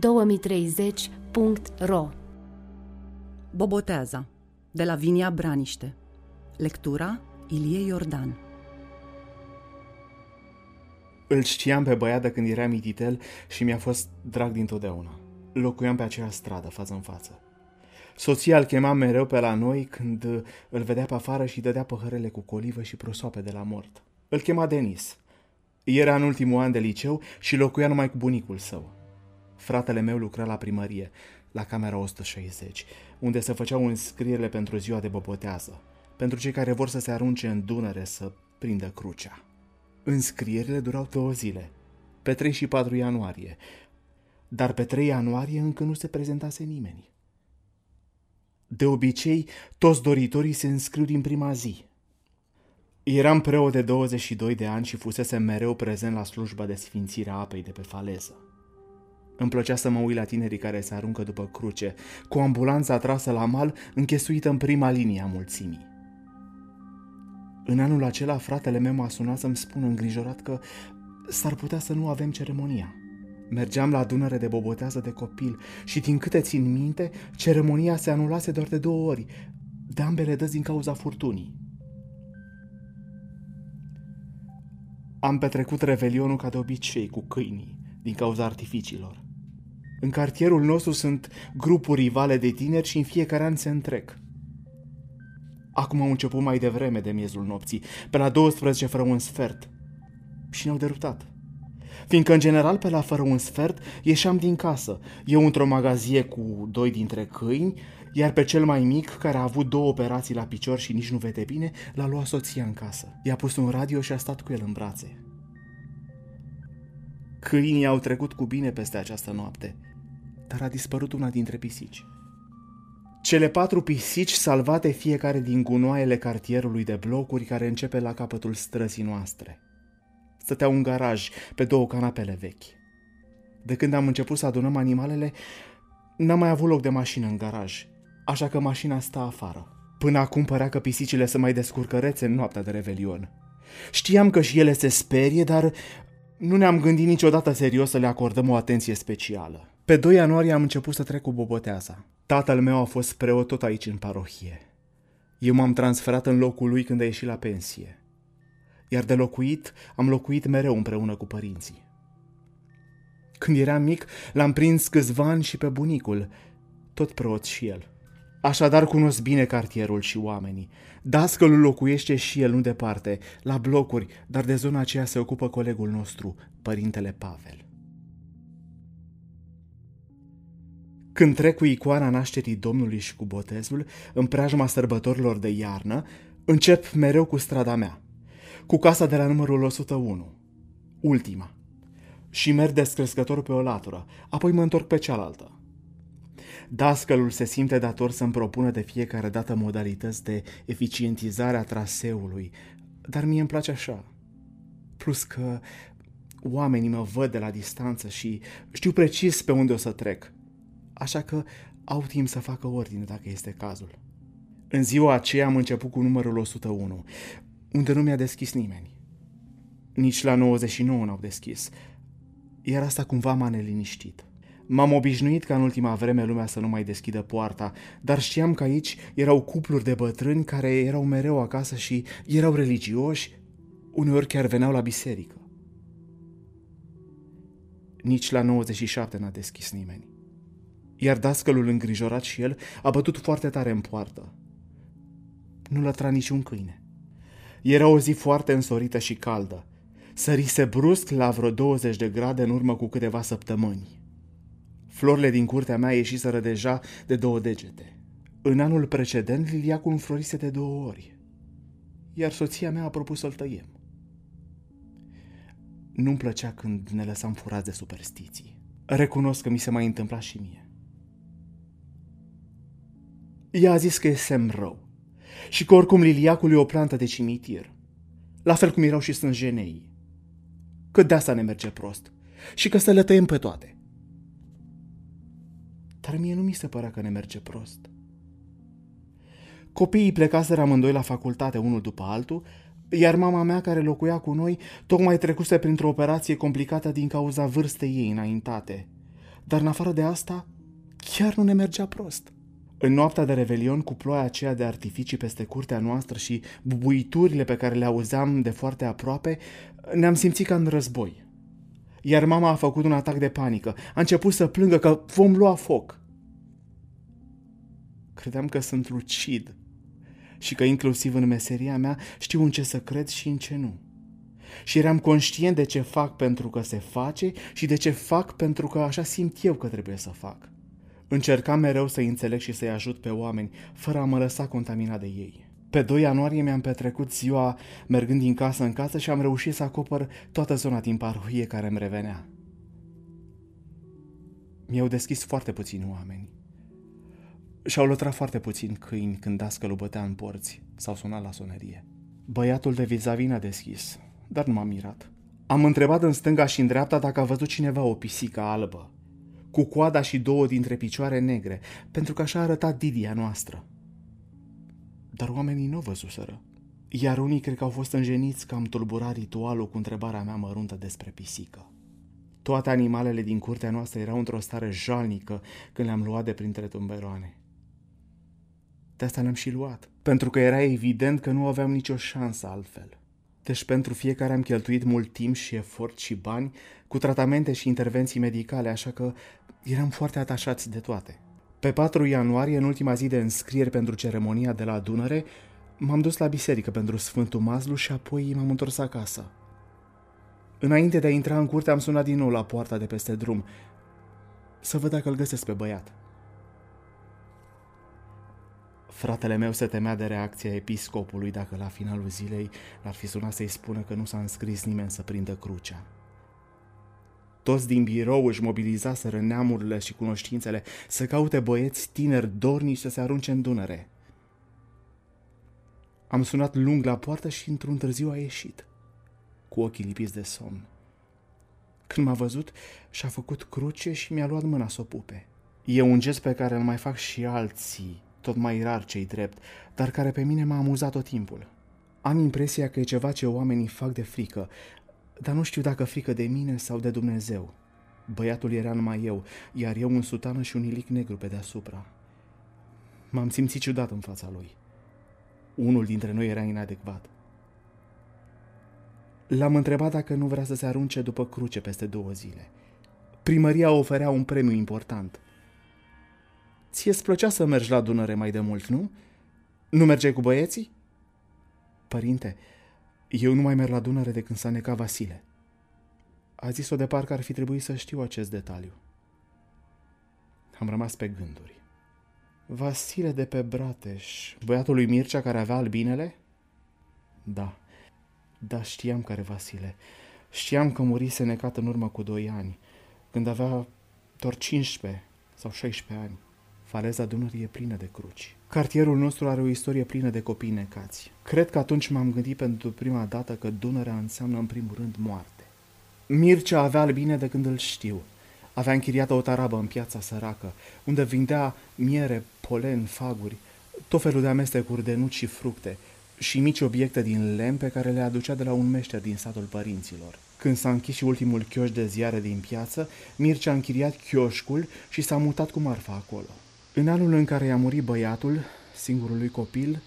2030.ro Boboteaza, de la Vinia Braniște. Lectura Ilie Iordan. Îl știam pe băiat de când era mititel și mi-a fost drag dintotdeauna. Locuiam pe aceeași stradă, față în față. Soția îl chema mereu pe la noi când îl vedea pe afară și dădea păhărele cu colivă și prosoape de la mort. Îl chema Denis. Era în ultimul an de liceu și locuia numai cu bunicul său. Fratele meu lucra la primărie, la camera 160, unde se făceau înscrierile pentru ziua de bobotează, pentru cei care vor să se arunce în Dunăre să prindă crucea. Înscrierile durau două zile, pe 3 și 4 ianuarie, dar pe 3 ianuarie încă nu se prezentase nimeni. De obicei, toți doritorii se înscriu din prima zi. Eram preot de 22 de ani și fusese mereu prezent la slujba de sfințire a apei de pe faleză. Îmi plăcea să mă uit la tinerii care se aruncă după cruce, cu ambulanța trasă la mal, închesuită în prima linie a mulțimii. În anul acela, fratele meu m-a sunat să-mi spună îngrijorat că s-ar putea să nu avem ceremonia. Mergeam la adunare de bobotează de copil și, din câte țin minte, ceremonia se anulase doar de două ori, de ambele dăți din cauza furtunii. Am petrecut revelionul ca de obicei cu câinii, din cauza artificiilor. În cartierul nostru sunt grupuri rivale de tineri și în fiecare an se întrec. Acum au început mai devreme de miezul nopții, pe la 12 fără un sfert. Și ne-au derutat. Fiindcă, în general, pe la fără un sfert, ieșeam din casă. Eu într-o magazie cu doi dintre câini, iar pe cel mai mic, care a avut două operații la picior și nici nu vede bine, l-a luat soția în casă. I-a pus un radio și a stat cu el în brațe. Câinii au trecut cu bine peste această noapte, dar a dispărut una dintre pisici. Cele patru pisici salvate fiecare din gunoaiele cartierului de blocuri care începe la capătul străzii noastre. Stăteau în garaj, pe două canapele vechi. De când am început să adunăm animalele, n-am mai avut loc de mașină în garaj, așa că mașina sta afară. Până acum părea că pisicile se mai descurcărețe în noaptea de revelion. Știam că și ele se sperie, dar nu ne-am gândit niciodată serios să le acordăm o atenție specială. Pe 2 ianuarie am început să trec cu boboteaza. Tatăl meu a fost preot tot aici în parohie. Eu m-am transferat în locul lui când a ieșit la pensie. Iar de locuit, am locuit mereu împreună cu părinții. Când eram mic, l-am prins câțiva ani și pe bunicul, tot preot și el. Așadar cunosc bine cartierul și oamenii. Dascălul locuiește și el nu departe, la blocuri, dar de zona aceea se ocupă colegul nostru, părintele Pavel. Când trec cu icoana nașterii Domnului și cu botezul, în preajma sărbătorilor de iarnă, încep mereu cu strada mea, cu casa de la numărul 101, ultima, și merg descrescător pe o latură, apoi mă întorc pe cealaltă. Dascălul se simte dator să-mi propună de fiecare dată modalități de eficientizare a traseului, dar mie îmi place așa. Plus că oamenii mă văd de la distanță și știu precis pe unde o să trec – așa că au timp să facă ordine dacă este cazul. În ziua aceea am început cu numărul 101, unde nu mi-a deschis nimeni. Nici la 99 n-au deschis, iar asta cumva m-a neliniștit. M-am obișnuit ca în ultima vreme lumea să nu mai deschidă poarta, dar știam că aici erau cupluri de bătrâni care erau mereu acasă și erau religioși, uneori chiar veneau la biserică. Nici la 97 n-a deschis nimeni iar dascălul îngrijorat și el a bătut foarte tare în poartă. Nu lătra niciun câine. Era o zi foarte însorită și caldă. Sărise brusc la vreo 20 de grade în urmă cu câteva săptămâni. Florile din curtea mea ieșiseră deja de două degete. În anul precedent, liliacul înflorise de două ori, iar soția mea a propus să-l tăiem. Nu-mi plăcea când ne lăsam furați de superstiții. Recunosc că mi se mai întâmpla și mie. Ea a zis că e semn rău și că oricum liliacul e o plantă de cimitir, la fel cum erau și sângenei. Că de asta ne merge prost și că să le tăiem pe toate. Dar mie nu mi se părea că ne merge prost. Copiii plecaseră amândoi la facultate unul după altul, iar mama mea care locuia cu noi tocmai trecuse printr-o operație complicată din cauza vârstei ei înaintate. dar în afară de asta, chiar nu ne mergea prost. În noaptea de revelion, cu ploaia aceea de artificii peste curtea noastră și bubuiturile pe care le auzeam de foarte aproape, ne-am simțit ca în război. Iar mama a făcut un atac de panică. A început să plângă că vom lua foc. Credeam că sunt lucid și că inclusiv în meseria mea știu în ce să cred și în ce nu. Și eram conștient de ce fac pentru că se face și de ce fac pentru că așa simt eu că trebuie să fac. Încercam mereu să înțeleg și să-i ajut pe oameni, fără a mă lăsa contaminat de ei. Pe 2 ianuarie mi-am petrecut ziua mergând din casă în casă și am reușit să acopăr toată zona din parohie care îmi revenea. Mi-au deschis foarte puțini oameni. Și-au lătrat foarte puțini câini când dascălul bătea în porți sau sunat la sonerie. Băiatul de vis a deschis, dar nu m-am mirat. Am întrebat în stânga și în dreapta dacă a văzut cineva o pisică albă, cu coada și două dintre picioare negre, pentru că așa arăta Didia noastră. Dar oamenii nu o văzuseră. Iar unii cred că au fost înjeniți că am tulburat ritualul cu întrebarea mea măruntă despre pisică. Toate animalele din curtea noastră erau într-o stare jalnică când le-am luat de printre tumberoane. De asta ne-am și luat, pentru că era evident că nu aveam nicio șansă altfel. Deci pentru fiecare am cheltuit mult timp și efort și bani cu tratamente și intervenții medicale, așa că eram foarte atașați de toate. Pe 4 ianuarie, în ultima zi de înscrieri pentru ceremonia de la adunare, m-am dus la biserică pentru Sfântul Mazlu și apoi m-am întors acasă. Înainte de a intra în curte, am sunat din nou la poarta de peste drum, să văd dacă îl găsesc pe băiat. Fratele meu se temea de reacția episcopului dacă la finalul zilei l-ar fi sunat să-i spună că nu s-a înscris nimeni să prindă crucea. Toți din birou își mobilizaseră neamurile și cunoștințele să caute băieți tineri dornici să se arunce în Dunăre. Am sunat lung la poartă și într-un târziu a ieșit, cu ochii lipiți de somn. Când m-a văzut, și-a făcut cruce și mi-a luat mâna să o pupe. E un gest pe care îl mai fac și alții, tot mai rar cei drept, dar care pe mine m-a amuzat tot timpul. Am impresia că e ceva ce oamenii fac de frică, dar nu știu dacă frică de mine sau de Dumnezeu. Băiatul era numai eu, iar eu un sutană și un ilic negru pe deasupra. M-am simțit ciudat în fața lui. Unul dintre noi era inadecvat. L-am întrebat dacă nu vrea să se arunce după cruce peste două zile. Primăria oferea un premiu important. Ție-ți plăcea să mergi la Dunăre mai de mult, nu? Nu mergeai cu băieții? Părinte, eu nu mai merg la Dunăre de când s-a necat Vasile. A zis-o de parcă ar fi trebuit să știu acest detaliu. Am rămas pe gânduri. Vasile de pe Brateș, băiatul lui Mircea care avea albinele? Da, da, știam care Vasile. Știam că murise necat în urmă cu doi ani, când avea doar 15 sau 16 ani. Faleza Dunării e plină de cruci. Cartierul nostru are o istorie plină de copii necați. Cred că atunci m-am gândit pentru prima dată că Dunărea înseamnă în primul rând moarte. Mircea avea albine de când îl știu. Avea închiriată o tarabă în piața săracă, unde vindea miere, polen, faguri, tot felul de amestecuri de nuci și fructe și mici obiecte din lemn pe care le aducea de la un meșter din satul părinților. Când s-a închis și ultimul chioș de ziare din piață, Mircea a închiriat chioșcul și s-a mutat cu marfa acolo. În anul în care i-a murit băiatul, singurul lui copil,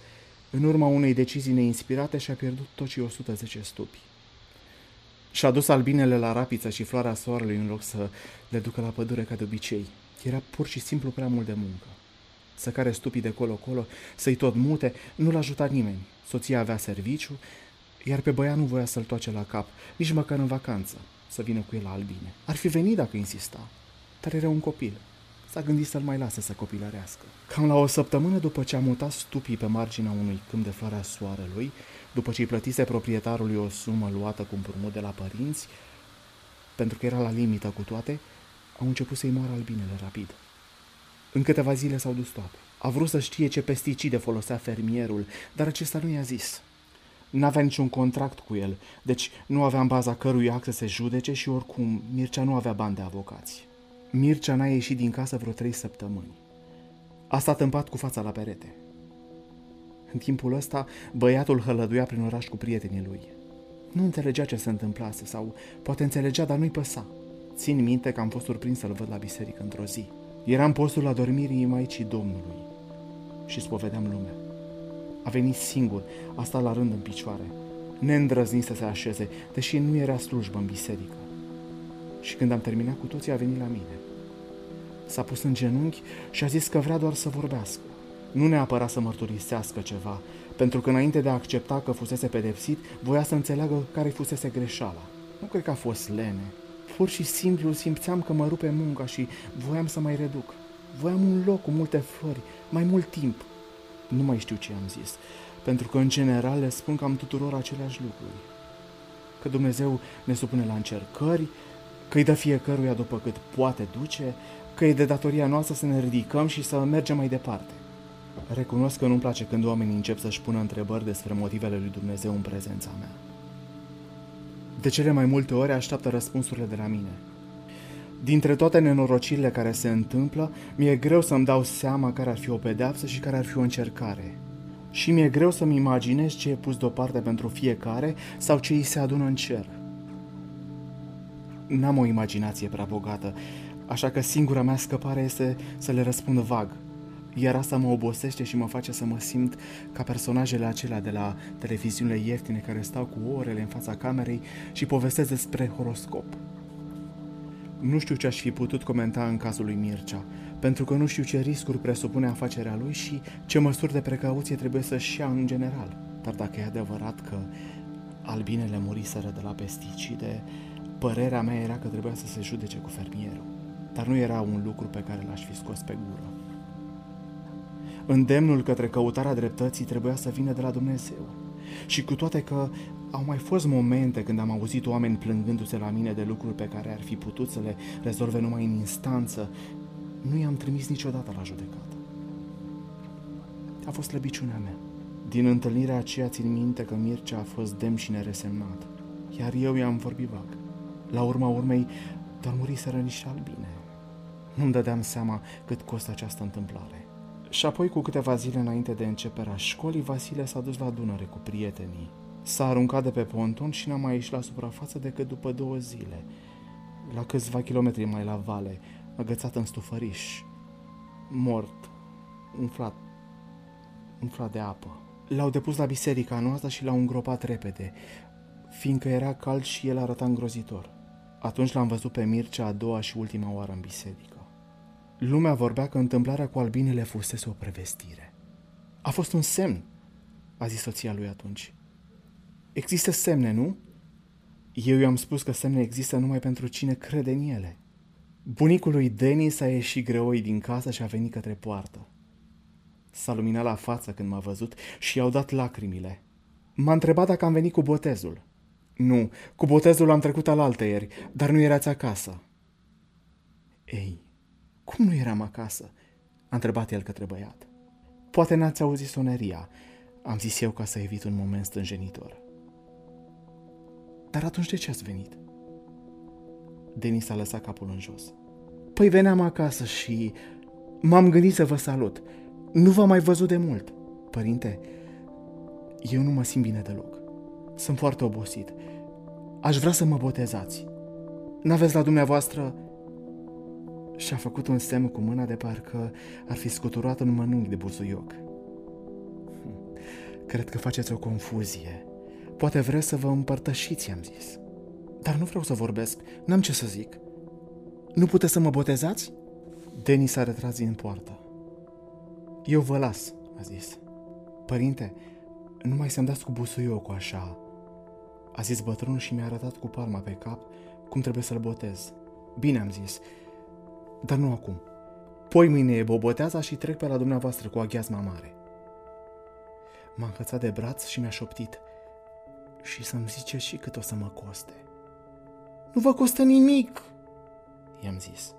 în urma unei decizii neinspirate și-a pierdut tot și 110 stupi. Și-a dus albinele la rapiță și floarea soarelui în loc să le ducă la pădure ca de obicei. Era pur și simplu prea mult de muncă. Să care stupii de colo-colo, să-i tot mute, nu l-a ajutat nimeni. Soția avea serviciu, iar pe băiat nu voia să-l toace la cap, nici măcar în vacanță, să vină cu el la albine. Ar fi venit dacă insista, dar era un copil s-a gândit să-l mai lase să copilărească. Cam la o săptămână după ce a mutat stupii pe marginea unui câmp de floarea soarelui, după ce îi plătise proprietarului o sumă luată cu împrumut de la părinți, pentru că era la limită cu toate, au început să-i moară albinele rapid. În câteva zile s-au dus toate. A vrut să știe ce pesticide folosea fermierul, dar acesta nu i-a zis. N-avea niciun contract cu el, deci nu avea în baza cărui act să se judece și oricum Mircea nu avea bani de avocați. Mircea n-a ieșit din casă vreo trei săptămâni. A stat în pat cu fața la perete. În timpul ăsta, băiatul hălăduia prin oraș cu prietenii lui. Nu înțelegea ce se întâmplase sau poate înțelegea, dar nu-i păsa. Țin minte că am fost surprins să-l văd la biserică într-o zi. Eram postul la dormirii Maicii Domnului și spovedeam lumea. A venit singur, a stat la rând în picioare. Neîndrăznit să se așeze, deși nu era slujbă în biserică. Și când am terminat cu toții, a venit la mine. S-a pus în genunchi și a zis că vrea doar să vorbească. Nu neapărat să mărturisească ceva, pentru că înainte de a accepta că fusese pedepsit, voia să înțeleagă care fusese greșeala. Nu cred că a fost lene. Pur și simplu simțeam că mă rupe munca și voiam să mai reduc. Voiam un loc cu multe flori, mai mult timp. Nu mai știu ce am zis, pentru că în general le spun cam tuturor aceleași lucruri. Că Dumnezeu ne supune la încercări, că îi dă fiecăruia după cât poate duce, că e de datoria noastră să ne ridicăm și să mergem mai departe. Recunosc că nu-mi place când oamenii încep să-și pună întrebări despre motivele lui Dumnezeu în prezența mea. De cele mai multe ori așteaptă răspunsurile de la mine. Dintre toate nenorocirile care se întâmplă, mi-e greu să-mi dau seama care ar fi o pedeapsă și care ar fi o încercare. Și mi-e greu să-mi imaginez ce e pus deoparte pentru fiecare sau ce îi se adună în cer. N-am o imaginație prea bogată, așa că singura mea scăpare este să le răspund vag – iar asta mă obosește și mă face să mă simt ca personajele acelea de la televiziunile ieftine care stau cu orele în fața camerei și povestesc despre horoscop. Nu știu ce aș fi putut comenta în cazul lui Mircea, pentru că nu știu ce riscuri presupune afacerea lui și ce măsuri de precauție trebuie să-și ia în general. Dar dacă e adevărat că albinele muriseră de la pesticide, părerea mea era că trebuia să se judece cu fermierul. Dar nu era un lucru pe care l-aș fi scos pe gură. Îndemnul către căutarea dreptății trebuia să vină de la Dumnezeu. Și cu toate că au mai fost momente când am auzit oameni plângându-se la mine de lucruri pe care ar fi putut să le rezolve numai în instanță, nu i-am trimis niciodată la judecată. A fost slăbiciunea mea. Din întâlnirea aceea țin minte că Mircea a fost demn și neresemnat, iar eu i-am vorbit vag. La urma urmei, doar muriseră niște albine. Nu-mi dădeam seama cât costă această întâmplare. Și apoi, cu câteva zile înainte de începerea școlii, Vasile s-a dus la Dunăre cu prietenii. S-a aruncat de pe ponton și n-a mai ieșit la suprafață decât după două zile, la câțiva kilometri mai la vale, agățat în stufăriș, mort, umflat, umflat de apă. L-au depus la biserica noastră și l-au îngropat repede, fiindcă era cald și el arăta îngrozitor. Atunci l-am văzut pe Mircea a doua și ultima oară în biserică. Lumea vorbea că întâmplarea cu albinele fusese o prevestire. A fost un semn, a zis soția lui atunci. Există semne, nu? Eu i-am spus că semne există numai pentru cine crede în ele. Bunicul lui Denis a ieșit greoi din casă și a venit către poartă. S-a luminat la față când m-a văzut și i-au dat lacrimile. M-a întrebat dacă am venit cu botezul. Nu, cu botezul am trecut al altăieri, dar nu erați acasă. Ei, cum nu eram acasă? A întrebat el către băiat. Poate n-ați auzit soneria, am zis eu ca să evit un moment stânjenitor. Dar atunci de ce ați venit? Denis a lăsat capul în jos. Păi veneam acasă și m-am gândit să vă salut. Nu v-am mai văzut de mult. Părinte, eu nu mă simt bine deloc. Sunt foarte obosit. Aș vrea să mă botezați. N-aveți la dumneavoastră și a făcut un semn cu mâna de parcă ar fi scuturat un mănunchi de buzuioc. Hm, cred că faceți o confuzie. Poate vreți să vă împărtășiți, am zis. Dar nu vreau să vorbesc, n-am ce să zic. Nu puteți să mă botezați? Denis s-a retras din poartă. Eu vă las, a zis. Părinte, nu mai să-mi dați cu busuiocul așa, a zis bătrânul și mi-a arătat cu palma pe cap cum trebuie să-l botez. Bine, am zis, dar nu acum. Poi mâine e boboteaza și trec pe la dumneavoastră cu aghiazma mare. M-a încățat de braț și mi-a șoptit. Și să-mi zice și cât o să mă coste. Nu vă costă nimic, i-am zis.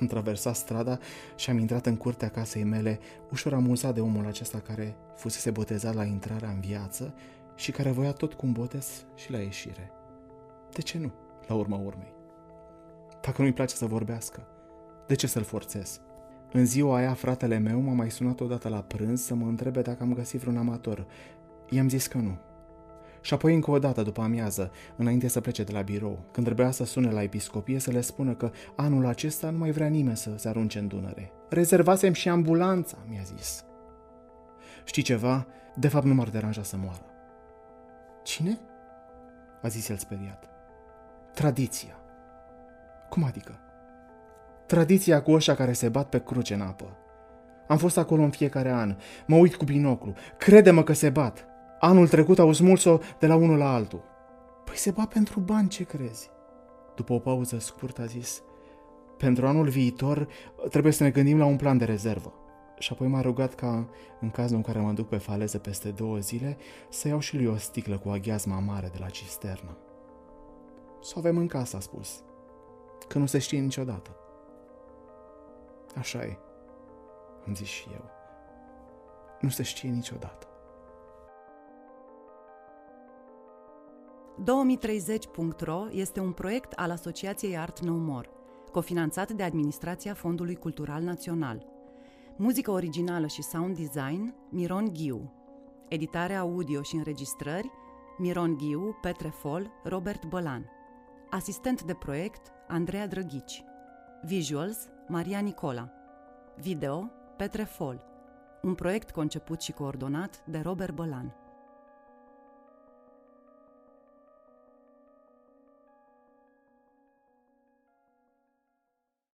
Am traversat strada și am intrat în curtea casei mele, ușor amuzat de omul acesta care fusese botezat la intrarea în viață și care voia tot cu un botez și la ieșire. De ce nu, la urma urmei? Dacă nu-i place să vorbească, de ce să-l forțez? În ziua aia, fratele meu m-a mai sunat odată la prânz să mă întrebe dacă am găsit vreun amator. I-am zis că nu. Și apoi încă o dată după amiază, înainte să plece de la birou, când trebuia să sune la episcopie să le spună că anul acesta nu mai vrea nimeni să se arunce în Dunăre. Rezervasem și ambulanța, mi-a zis. Știi ceva? De fapt nu m-ar deranja să moară. Cine? A zis el speriat. Tradiția. Cum adică? Tradiția cu ăștia care se bat pe cruce în apă. Am fost acolo în fiecare an. Mă uit cu binoclu. Crede-mă că se bat. Anul trecut au smuls-o de la unul la altul. Păi se bat pentru bani, ce crezi? După o pauză scurtă a zis, pentru anul viitor trebuie să ne gândim la un plan de rezervă. Și apoi m-a rugat ca, în cazul în care mă duc pe faleză peste două zile, să iau și lui o sticlă cu aghiazma mare de la cisternă. Să o avem în casă, a spus, că nu se știe niciodată. Așa e, am zis și eu. Nu se știe niciodată. 2030.ro este un proiect al Asociației Art No More, cofinanțat de Administrația Fondului Cultural Național. Muzică originală și sound design, Miron Ghiu. Editare audio și înregistrări, Miron Ghiu, Petre Fol, Robert Bălan. Asistent de proiect, Andreea Drăghici. Visuals, Maria Nicola. Video, Petre Fol. Un proiect conceput și coordonat de Robert Bălan.